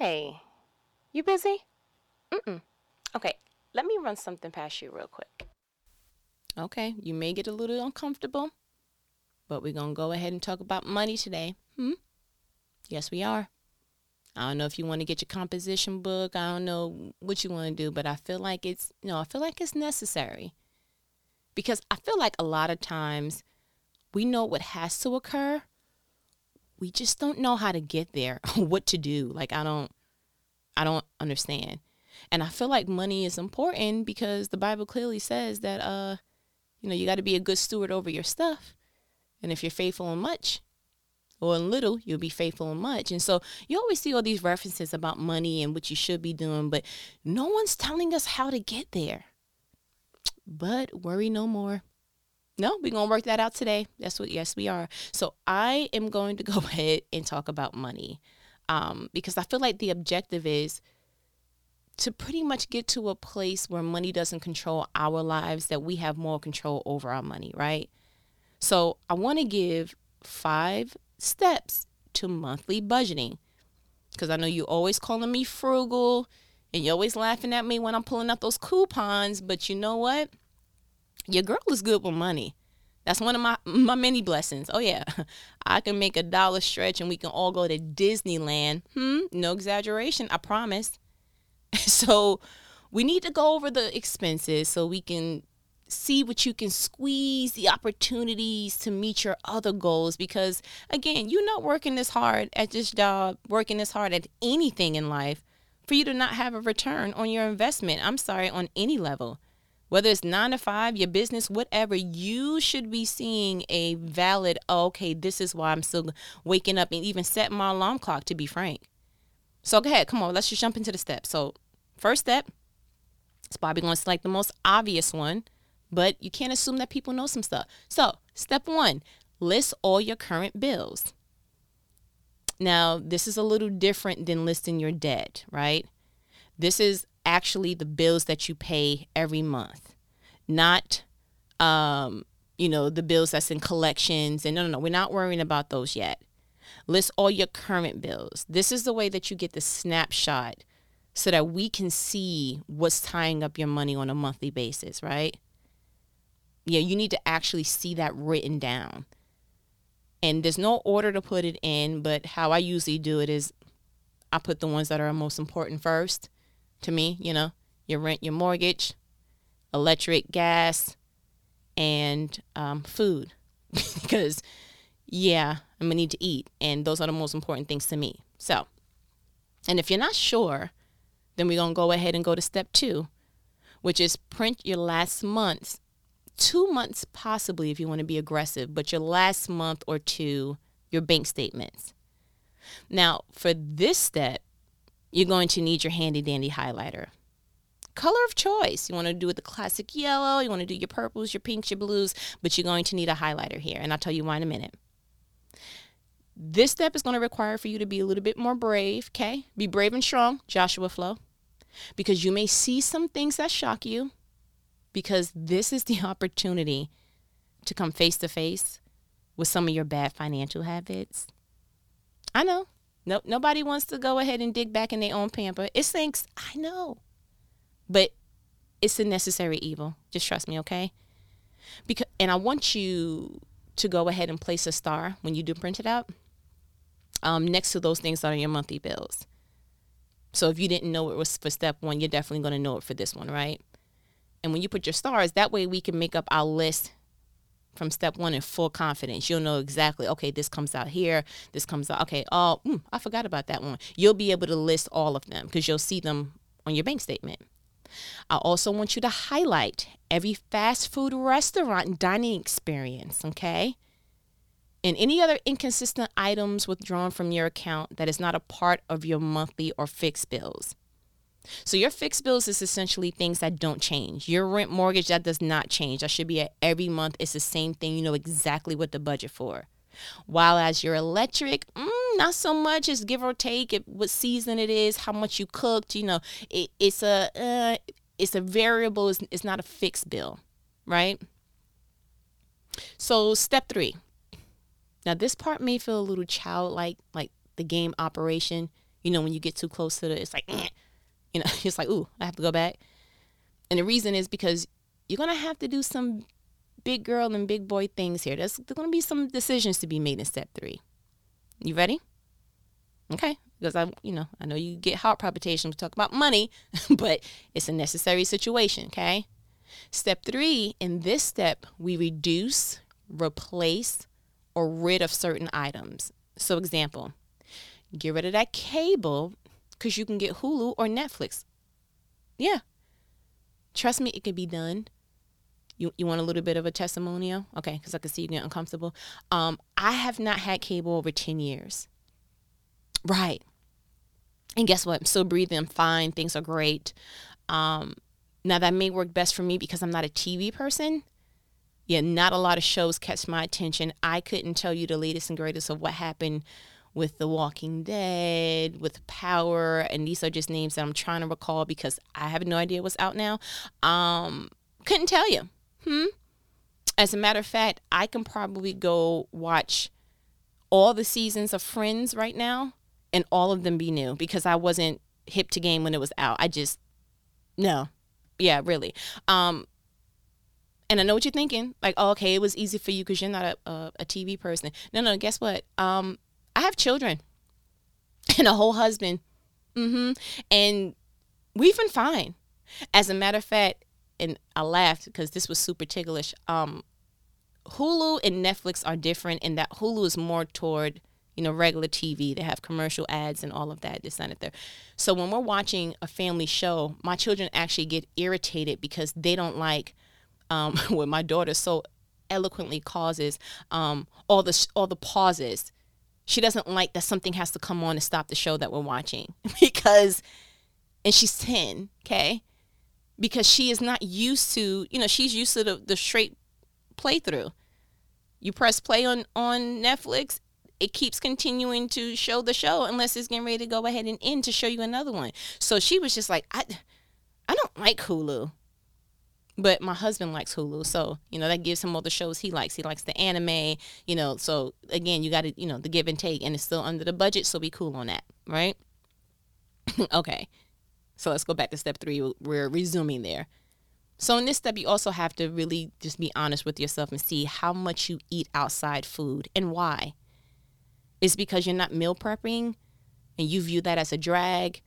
Hey, you busy? Mm-mm. Okay, let me run something past you real quick. Okay, you may get a little uncomfortable, but we're going to go ahead and talk about money today. Hmm? Yes, we are. I don't know if you want to get your composition book. I don't know what you want to do, but I feel like it's, you know, I feel like it's necessary. Because I feel like a lot of times we know what has to occur. We just don't know how to get there, what to do. Like I don't I don't understand. And I feel like money is important because the Bible clearly says that uh you know, you got to be a good steward over your stuff. And if you're faithful in much or in little, you'll be faithful in much. And so you always see all these references about money and what you should be doing, but no one's telling us how to get there. But worry no more. No, we're to work that out today. That's what, yes, we are. So I am going to go ahead and talk about money um, because I feel like the objective is to pretty much get to a place where money doesn't control our lives, that we have more control over our money, right? So I want to give five steps to monthly budgeting because I know you always calling me frugal and you're always laughing at me when I'm pulling out those coupons. But you know what? Your girl is good with money. That's one of my my many blessings. Oh yeah, I can make a dollar stretch and we can all go to Disneyland. Hmm, no exaggeration, I promise. so we need to go over the expenses so we can see what you can squeeze the opportunities to meet your other goals because again you're not working this hard at this job working this hard at anything in life for you to not have a return on your investment i'm sorry on any level whether it's nine to five your business whatever you should be seeing a valid oh, okay this is why i'm still waking up and even setting my alarm clock to be frank so go ahead, come on, let's just jump into the steps. So, first step, it's probably going to select the most obvious one, but you can't assume that people know some stuff. So, step one, list all your current bills. Now, this is a little different than listing your debt, right? This is actually the bills that you pay every month, not, um, you know, the bills that's in collections. And no, no, no, we're not worrying about those yet. List all your current bills. This is the way that you get the snapshot so that we can see what's tying up your money on a monthly basis, right? Yeah, you need to actually see that written down. And there's no order to put it in, but how I usually do it is I put the ones that are most important first to me, you know, your rent, your mortgage, electric, gas, and um, food. because yeah, I'm gonna need to eat. And those are the most important things to me. So, and if you're not sure, then we're gonna go ahead and go to step two, which is print your last month's, two months possibly if you want to be aggressive, but your last month or two, your bank statements. Now, for this step, you're going to need your handy dandy highlighter. Color of choice. You want to do it the classic yellow, you want to do your purples, your pinks, your blues, but you're going to need a highlighter here. And I'll tell you why in a minute. This step is going to require for you to be a little bit more brave, okay? Be brave and strong, Joshua Flow, because you may see some things that shock you, because this is the opportunity to come face to face with some of your bad financial habits. I know. No, nobody wants to go ahead and dig back in their own pamper. It stinks. I know. But it's a necessary evil. Just trust me, okay? Because and I want you to go ahead and place a star when you do print it out um, next to those things that are your monthly bills. So if you didn't know it was for step one, you're definitely going to know it for this one, right? And when you put your stars, that way we can make up our list from step one in full confidence. You'll know exactly, okay, this comes out here, this comes out, okay, oh, mm, I forgot about that one. You'll be able to list all of them because you'll see them on your bank statement. I also want you to highlight every fast food restaurant dining experience, okay? and any other inconsistent items withdrawn from your account that is not a part of your monthly or fixed bills. So your fixed bills is essentially things that don't change. Your rent mortgage that does not change. That should be at every month. It's the same thing. You know exactly what the budget for. While as your electric, mm, not so much. It's give or take it, what season it is, how much you cooked. You know, it, it's a uh, it's a variable. It's, it's not a fixed bill, right? So step three, now, this part may feel a little childlike, like the game operation. You know, when you get too close to the, it's like, eh, you know, it's like, ooh, I have to go back. And the reason is because you're gonna have to do some big girl and big boy things here. There's, there's gonna be some decisions to be made in step three. You ready? Okay, because I, you know, I know you get heart palpitations. We talk about money, but it's a necessary situation. Okay. Step three, in this step, we reduce, replace, or rid of certain items. So, example, get rid of that cable because you can get Hulu or Netflix. Yeah. Trust me, it can be done. You, you want a little bit of a testimonial? Okay, because I can see you get uncomfortable. Um, I have not had cable over 10 years. Right. And guess what? I'm still breathing. I'm fine. Things are great. Um, now, that may work best for me because I'm not a TV person. Yeah, not a lot of shows catch my attention. I couldn't tell you the latest and greatest of what happened with The Walking Dead, with Power, and these are just names that I'm trying to recall because I have no idea what's out now. Um, couldn't tell you. Hmm. As a matter of fact, I can probably go watch all the seasons of Friends right now and all of them be new because I wasn't hip to game when it was out. I just no, yeah, really. Um, and I know what you're thinking. Like, oh, okay, it was easy for you because you're not a, a, a TV person. No, no. Guess what? Um, I have children and a whole husband. Mm-hmm. And we've been fine. As a matter of fact, and I laughed because this was super ticklish. Um, Hulu and Netflix are different in that Hulu is more toward you know, regular TV. They have commercial ads and all of that, this and there. So when we're watching a family show, my children actually get irritated because they don't like um, what my daughter so eloquently causes um, all the all the pauses. She doesn't like that something has to come on to stop the show that we're watching because, and she's ten, okay, because she is not used to, you know, she's used to the, the straight playthrough. You press play on on Netflix it keeps continuing to show the show unless it's getting ready to go ahead and end to show you another one. So she was just like, I, I don't like Hulu. But my husband likes Hulu, so you know that gives him all the shows he likes. He likes the anime, you know. So again, you got to, you know, the give and take, and it's still under the budget, so be cool on that, right? okay, so let's go back to step three. We're resuming there. So in this step, you also have to really just be honest with yourself and see how much you eat outside food and why is because you're not meal prepping and you view that as a drag?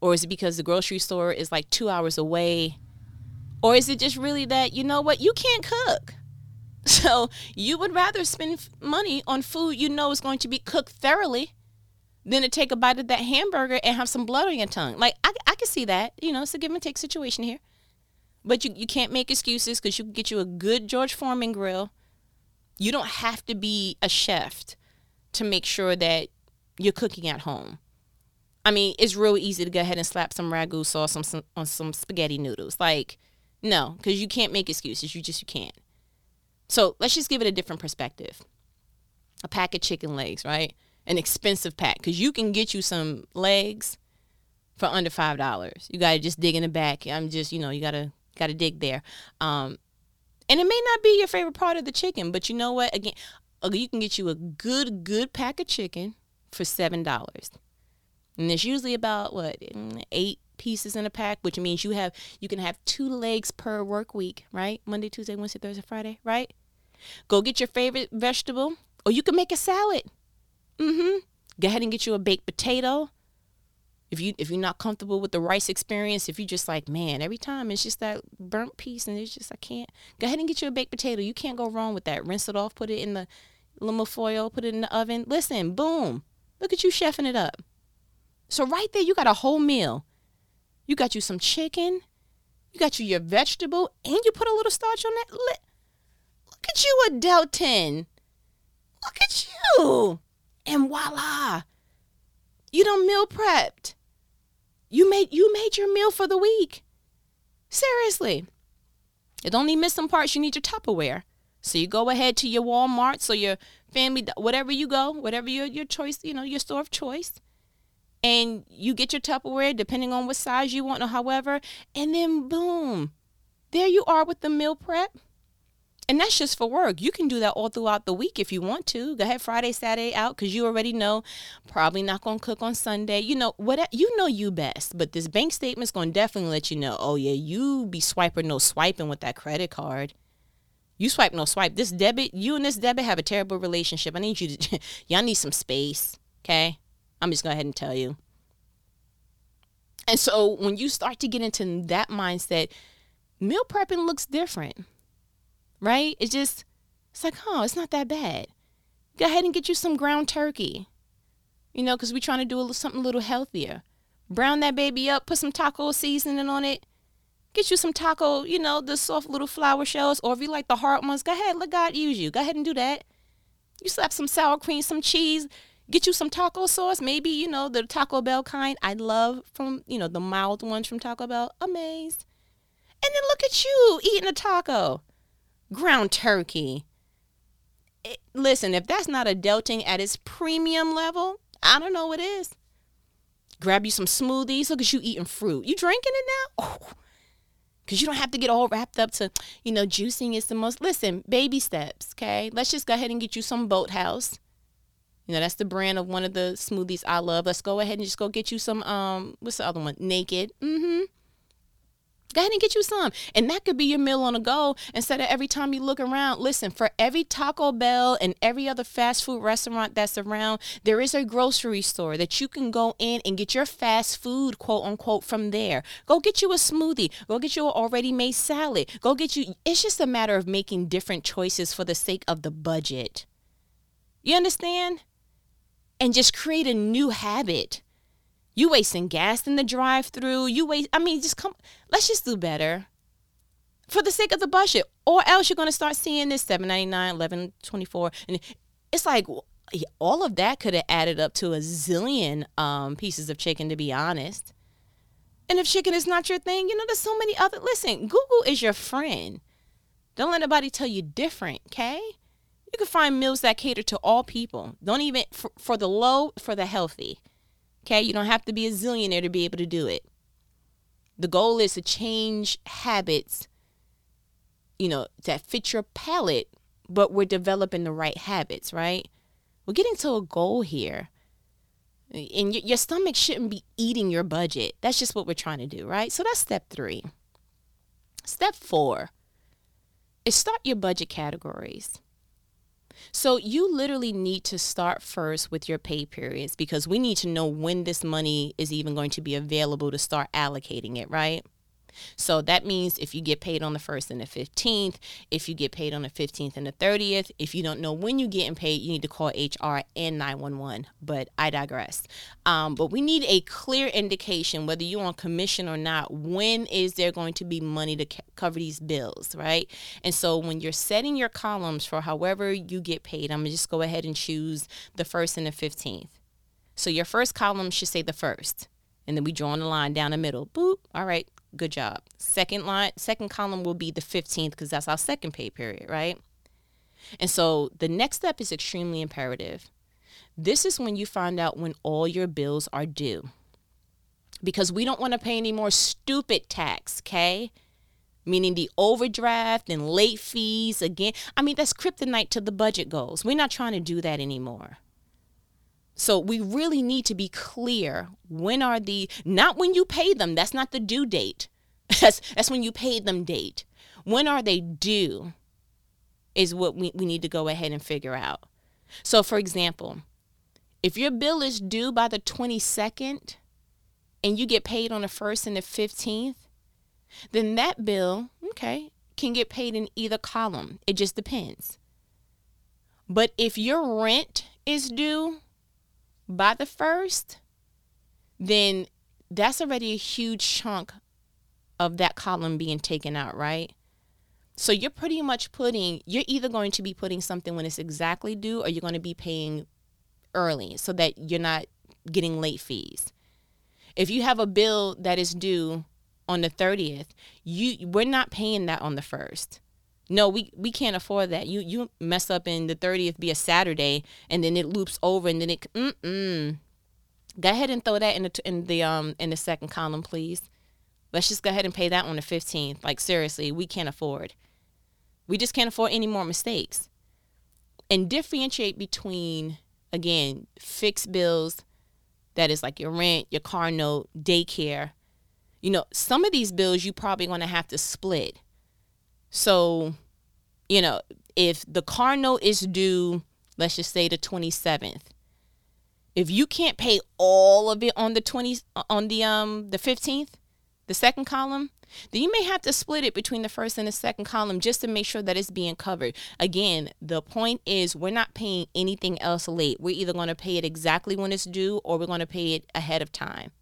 Or is it because the grocery store is like two hours away? Or is it just really that, you know what, you can't cook? So you would rather spend money on food you know is going to be cooked thoroughly than to take a bite of that hamburger and have some blood on your tongue. Like, I, I can see that. You know, it's a give and take situation here. But you, you can't make excuses because you can get you a good George Foreman grill. You don't have to be a chef to make sure that you're cooking at home. I mean, it's real easy to go ahead and slap some ragu sauce on some on some spaghetti noodles. Like, no, because you can't make excuses. You just you can't. So let's just give it a different perspective. A pack of chicken legs, right? An expensive pack, because you can get you some legs for under five dollars. You gotta just dig in the back. I'm just, you know, you gotta gotta dig there. Um, and it may not be your favorite part of the chicken, but you know what? Again, you can get you a good, good pack of chicken for seven dollars. And it's usually about what mm, eight pieces in a pack, which means you have you can have two legs per work week, right? Monday, Tuesday, Wednesday, Thursday, Friday, right? Go get your favorite vegetable, or you can make a salad. Mm-hmm. Go ahead and get you a baked potato. If you if you're not comfortable with the rice experience, if you're just like, man, every time it's just that burnt piece and it's just I can't. Go ahead and get you a baked potato. You can't go wrong with that. Rinse it off, put it in the limo foil, put it in the oven. Listen, boom. Look at you chefing it up. So right there, you got a whole meal. You got you some chicken. You got you your vegetable, and you put a little starch on that. Look at you, Adelton. Look at you. And voila. You done meal prepped. You made you made your meal for the week. Seriously. It don't need missing parts. You need your Tupperware. So you go ahead to your Walmart, so your family, whatever you go, whatever your your choice, you know, your store of choice, and you get your Tupperware depending on what size you want or however, and then boom, there you are with the meal prep. And that's just for work. You can do that all throughout the week if you want to. Go ahead Friday, Saturday out because you already know probably not to cook on Sunday. You know, what you know you best. But this bank statement's to definitely let you know, oh, yeah, you be swiping no swiping with that credit card. You swipe no swipe. This debit, you and this debit have a terrible relationship. I need you to, y'all need some space. Okay. I'm just going ahead and tell you. And so when you start to get into that mindset, meal prepping looks different right? It's just, it's like, oh, it's not that bad. Go ahead and get you some ground turkey, you know, because we're trying to do a little, something a little healthier. Brown that baby up, put some taco seasoning on it. Get you some taco, you know, the soft little flour shells, or if you like the hard ones, go ahead, let God use you. Go ahead and do that. You slap some sour cream, some cheese, get you some taco sauce, maybe, you know, the Taco Bell kind I love from, you know, the mild ones from Taco Bell. Amazed. And then look at you eating a taco ground turkey. It, listen, if that's not a adulting at its premium level, I don't know what is. Grab you some smoothies. Look at you eating fruit. You drinking it now? Oh. Because you don't have to get all wrapped up to, you know, juicing is the most. Listen, baby steps, okay? Let's just go ahead and get you some Bolthouse. You know, that's the brand of one of the smoothies I love. Let's go ahead and just go get you some, um, what's the other one? Naked. Mm-hmm. Go ahead and get you some. And that could be your meal on the go instead of every time you look around. Listen, for every Taco Bell and every other fast food restaurant that's around, there is a grocery store that you can go in and get your fast food, quote unquote, from there. Go get you a smoothie. Go get you an already made salad. Go get you. It's just a matter of making different choices for the sake of the budget. You understand? And just create a new habit. You wasting gas in the drive through. You waste I mean, just come let's just do better. For the sake of the budget. Or else you're gonna start seeing this 799 1124 And it's like all of that could have added up to a zillion um, pieces of chicken, to be honest. And if chicken is not your thing, you know, there's so many other. Listen, Google is your friend. Don't let nobody tell you different, okay? You can find meals that cater to all people. Don't even, for, for the low, for the healthy. Okay, you don't have to be a zillionaire to be able to do it. The goal is to change habits, you know, that fit your palate, but we're developing the right habits, right? We're getting to a goal here. And your stomach shouldn't be eating your budget. That's just what we're trying to do, right? So that's step three. Step four is start your budget categories. So you literally need to start first with your pay periods because we need to know when this money is even going to be available to start allocating it, right? So that means if you get paid on the 1st and the 15th, if you get paid on the 15th and the 30th, if you don't know when you're getting paid, you need to call HR and 911. But I digress. Um, but we need a clear indication, whether you're on commission or not, when is there going to be money to c- cover these bills, right? And so when you're setting your columns for however you get paid, I'm going to just go ahead and choose the 1st and the 15th. So your first column should say the first. And then we draw on the line down the middle. Boop. All right. Good job. Second line, second column will be the 15th because that's our second pay period, right? And so the next step is extremely imperative. This is when you find out when all your bills are due. Because we don't want to pay any more stupid tax, okay? Meaning the overdraft and late fees again. I mean, that's kryptonite to the budget goals. We're not trying to do that anymore. So we really need to be clear when are the not when you pay them, that's not the due date. That's that's when you paid them date. When are they due is what we, we need to go ahead and figure out. So for example, if your bill is due by the 22nd and you get paid on the 1st and the 15th, then that bill, okay, can get paid in either column. It just depends. But if your rent is due by the first, then that's already a huge chunk of that column being taken out, right? So you're pretty much putting, you're either going to be putting something when it's exactly due or you're going to be paying early so that you're not getting late fees. If you have a bill that is due on the 30th, you we're not paying that on the 1st no, we we can't afford that. You you mess up in the 30th be a Saturday and then it loops over and then it mm-mm Go ahead and throw that in the in the um in the second column, please. Let's just go ahead and pay that on the 15th. Like seriously, we can't afford. We just can't afford any more mistakes. And differentiate between, again, fixed bills that is like your rent, your car note, daycare. You know, some of these bills you probably going to have to split. So, you know, if the car note is due, let's just say the 27th, if you can't pay all of it on the 20 on the um the 15th, the second column, then you may have to split it between the first and the second column just to make sure that it's being covered. Again, the point is we're not paying anything else late. We're either going to pay it exactly when it's due or we're going to pay it ahead of time.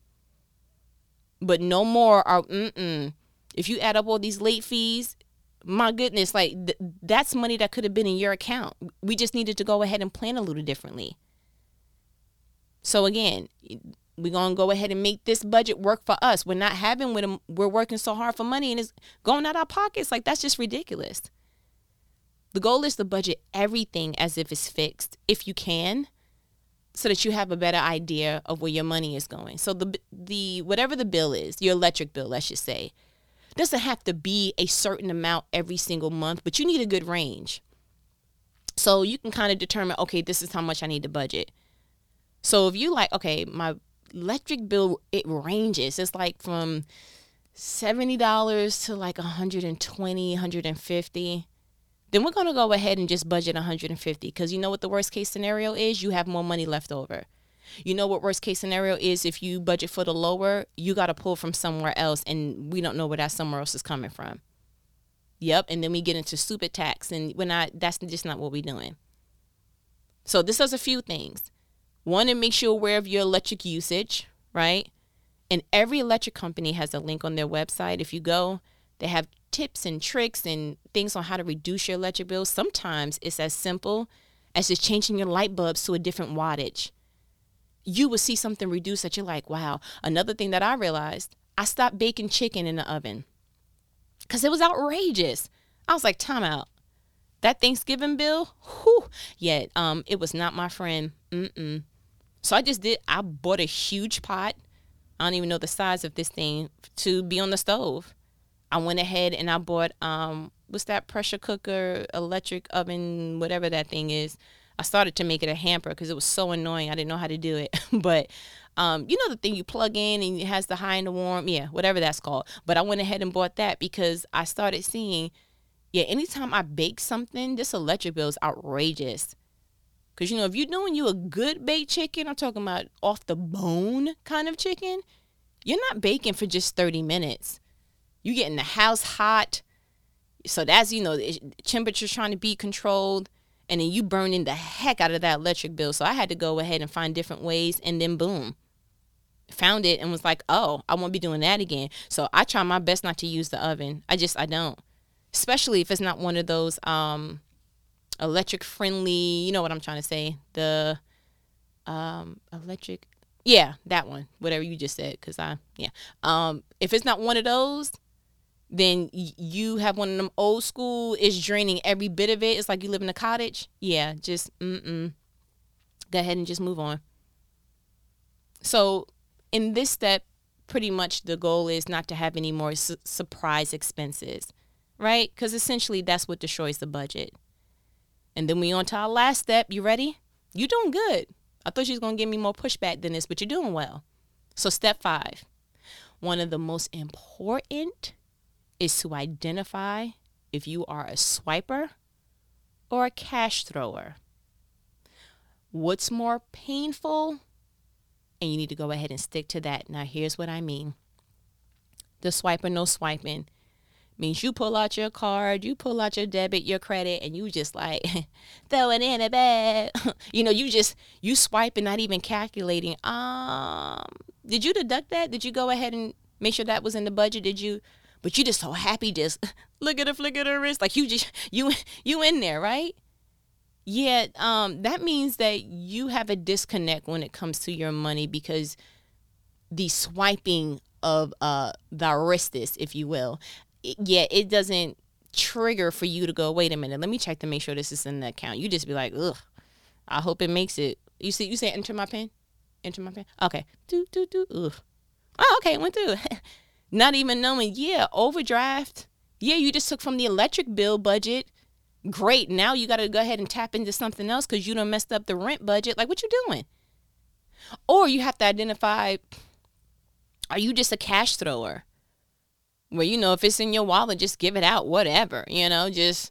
But no more are mm-mm. If you add up all these late fees, my goodness, like th- that's money that could have been in your account. We just needed to go ahead and plan a little differently. So again, we're gonna go ahead and make this budget work for us. We're not having with them. We're working so hard for money and it's going out our pockets. Like that's just ridiculous. The goal is to budget everything as if it's fixed, if you can, so that you have a better idea of where your money is going. So the the whatever the bill is, your electric bill, let's just say, doesn't have to be a certain amount every single month, but you need a good range. So you can kind of determine, okay, this is how much I need to budget. So if you like, okay, my electric bill it ranges. It's like from seventy dollars to like 120, 150. Then we're gonna go ahead and just budget 150 because you know what the worst case scenario is? You have more money left over. You know what worst case scenario is if you budget for the lower, you got to pull from somewhere else and we don't know where that somewhere else is coming from. Yep, and then we get into stupid tax and we're not that's just not what we're doing. So this does a few things. One, it makes you aware of your electric usage, right? And every electric company has a link on their website. If you go, they have tips and tricks and things on how to reduce your electric bill. Sometimes it's as simple as just changing your light bulbs to a different wattage. You will see something reduced that you're like, wow. Another thing that I realized, I stopped baking chicken in the oven because it was outrageous. I was like, time out. That Thanksgiving bill, whew, yeah, um, it was not my friend. Mm-mm. So I just did, I bought a huge pot. I don't even know the size of this thing to be on the stove. I went ahead and I bought, um, what's that pressure cooker, electric oven, whatever that thing is. I started to make it a hamper because it was so annoying. I didn't know how to do it. but um, you know the thing you plug in and it has the high and the warm, yeah, whatever that's called. But I went ahead and bought that because I started seeing, yeah, anytime I bake something, this electric bill is outrageous. Because, you know, if you're doing you a good baked chicken, I'm talking about off the bone kind of chicken, you're not baking for just 30 minutes. You getting the house hot. So that's, you know, temperature's trying to be controlled. And then you burning the heck out of that electric bill. So I had to go ahead and find different ways. And then boom, found it and was like, oh, I won't be doing that again. So I try my best not to use the oven. I just, I don't. Especially if it's not one of those, um, electric friendly, you know what I'm trying to say? The um electric yeah, that one. Whatever you just said cuz I yeah. Um if it's not one of those, then you have one of them old school is draining every bit of it. It's like you live in a cottage. Yeah, just mm-mm. Go ahead and just move on. So, in this step, pretty much the goal is not to have any more su- surprise expenses, right? Because essentially that's what destroys the budget. And then we on to our last step. You ready? You doing good. I thought she was gonna give me more pushback than this, but you're doing well. So step five. One of the most important is to identify if you are a swiper or a cash thrower. What's more painful? And you need to go ahead and stick to that. Now, here's what I mean the swiper, no swiping means you pull out your card, you pull out your debit, your credit, and you just like throw it in a bag. you know, you just you swipe and not even calculating. Um, did you deduct that? Did you go ahead and make sure that was in the budget? Did you? But you just so happy, just look at the flick of the wrist, like you just you you in there, right? Yet, um, that means that you have a disconnect when it comes to your money because the swiping of uh the wristis, if you will, yeah, it doesn't trigger for you to go, wait a minute, let me check to make sure this is in the account. You just be like, ugh, I hope it makes it. You see, you say enter my pin, enter my pin. Okay, do do do. Ugh. Oh, okay, went through. Not even knowing, yeah, overdraft. Yeah, you just took from the electric bill budget Great. Now you got to go ahead and tap into something else because you done messed up the rent budget. Like, what you doing? Or you have to identify are you just a cash thrower? Where, you know, if it's in your wallet, just give it out, whatever, you know, just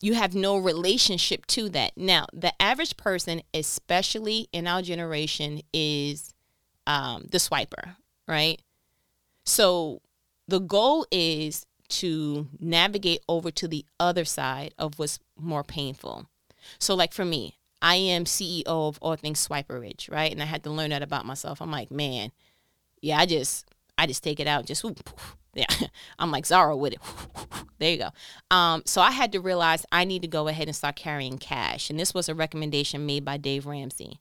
you have no relationship to that. Now, the average person, especially in our generation, is um, the swiper, right? So the goal is to navigate over to the other side of what's more painful. So, like for me, I am CEO of All Things Swiperage, right? And I had to learn that about myself. I'm like, man, yeah, I just, I just take it out, just, whoop, yeah, I'm like Zara with it. there you go. Um, so I had to realize I need to go ahead and start carrying cash, and this was a recommendation made by Dave Ramsey,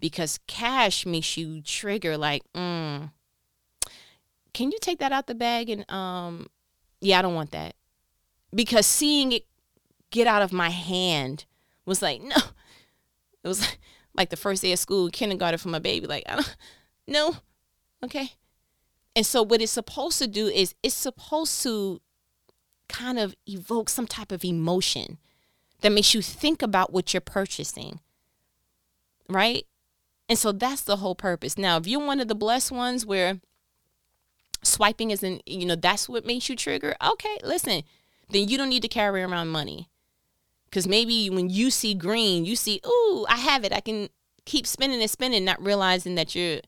because cash makes you trigger like, mm, can you take that out the bag and um, yeah, I don't want that, because seeing it get out of my hand was like, no, it was like the first day of school, kindergarten for my baby. Like, I don't, no, okay. And so, what it's supposed to do is it's supposed to kind of evoke some type of emotion that makes you think about what you're purchasing, right? And so that's the whole purpose. Now, if you're one of the blessed ones where swiping isn't, you know, that's what makes you trigger, okay, listen, then you don't need to carry around money. Because maybe when you see green, you see, ooh, I have it. I can keep spending and spending, not realizing that you're,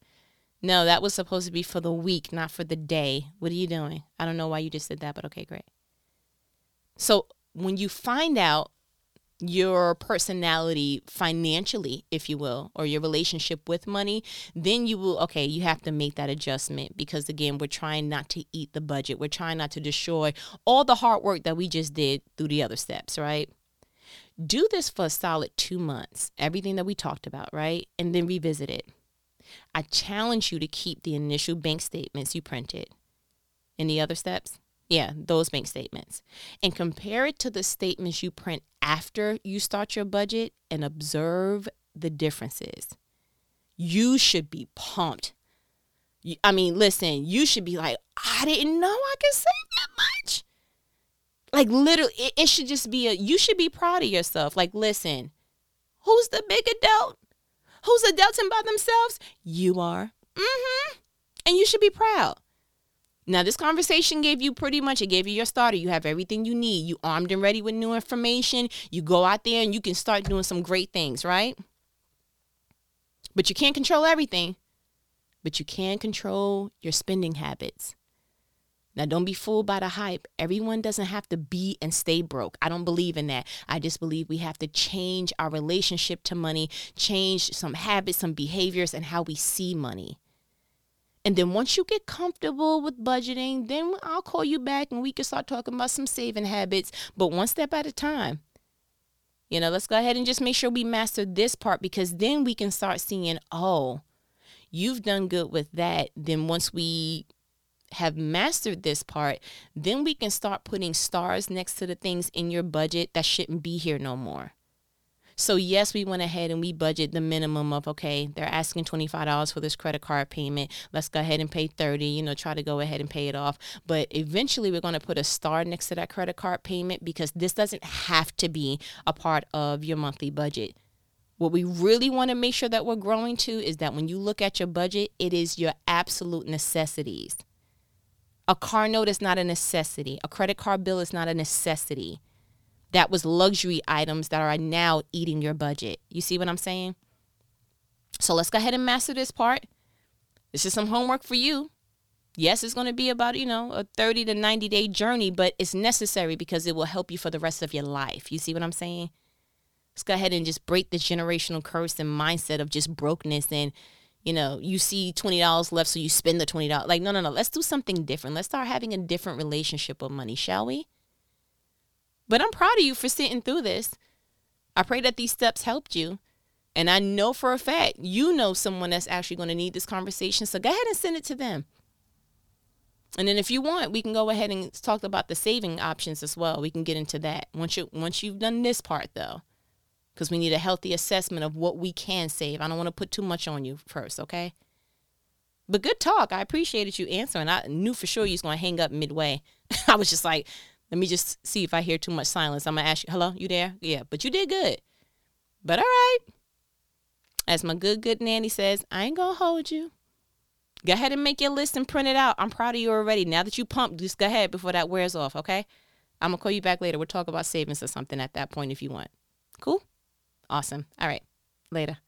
no, that was supposed to be for the week, not for the day. What are you doing? I don't know why you just did that, but okay, great. So when you find out your personality financially, if you will, or your relationship with money, then you will, okay, you have to make that adjustment because, again, we're trying not to eat the budget. We're trying not to destroy all the hard work that we just did through the other steps, right? Do this for a solid two months, everything that we talked about, right? And then revisit it. I challenge you to keep the initial bank statements you printed. Any other steps? Yeah, those bank statements. And compare it to the statements you print after you start your budget and observe the differences. You should be pumped. I mean, listen, you should be like, I didn't know I could save that much. Like literally, it, it should just be a you should be proud of yourself. Like, listen, who's the big adult? Who's adulting by themselves? You are. Mm-hmm. And you should be proud. Now, this conversation gave you pretty much, it gave you your starter. You have everything you need. You armed and ready with new information. You go out there and you can start doing some great things, right? But you can't control everything. But you can control your spending habits. Now, don't be fooled by the hype. Everyone doesn't have to be and stay broke. I don't believe in that. I just believe we have to change our relationship to money, change some habits, some behaviors, and how we see money. And then once you get comfortable with budgeting, then I'll call you back and we can start talking about some saving habits, but one step at a time. You know, let's go ahead and just make sure we master this part because then we can start seeing, oh, you've done good with that. Then once we have mastered this part, then we can start putting stars next to the things in your budget that shouldn't be here no more. So yes, we went ahead and we budget the minimum of okay, they're asking $25 for this credit card payment. Let's go ahead and pay 30, you know, try to go ahead and pay it off. But eventually we're going to put a star next to that credit card payment because this doesn't have to be a part of your monthly budget. What we really want to make sure that we're growing to is that when you look at your budget, it is your absolute necessities. A car note is not a necessity. A credit card bill is not a necessity. That was luxury items that are now eating your budget. You see what I'm saying? So let's go ahead and master this part. This is some homework for you. Yes, it's going to be about, you know, a 30 to 90 day journey, but it's necessary because it will help you for the rest of your life. You see what I'm saying? Let's go ahead and just break this generational curse and mindset of just brokenness and you know, you see $20 left, so you spend the $20. Like, no, no, no. Let's do something different. Let's start having a different relationship with money, shall we? But I'm proud of you for sitting through this. I pray that these steps helped you. And I know for a fact you know someone that's actually going to need this conversation. So go ahead and send it to them. And then if you want, we can go ahead and talk about the saving options as well. We can get into that once you once you've done this part though because we need a healthy assessment of what we can save. I don't want to put too much on you first, okay? But good talk. I appreciated you answering. I knew for sure you was going to hang up midway. I was just like, Let me just see if I hear too much silence. I'm gonna ask you, hello, you there? Yeah, but you did good. But all right. As my good, good nanny says, I ain't gonna hold you. Go ahead and make your list and print it out. I'm proud of you already. Now that you pumped, just go ahead before that wears off, okay? I'm gonna call you back later. We'll talk about savings or something at that point if you want. Cool? Awesome. All right. Later.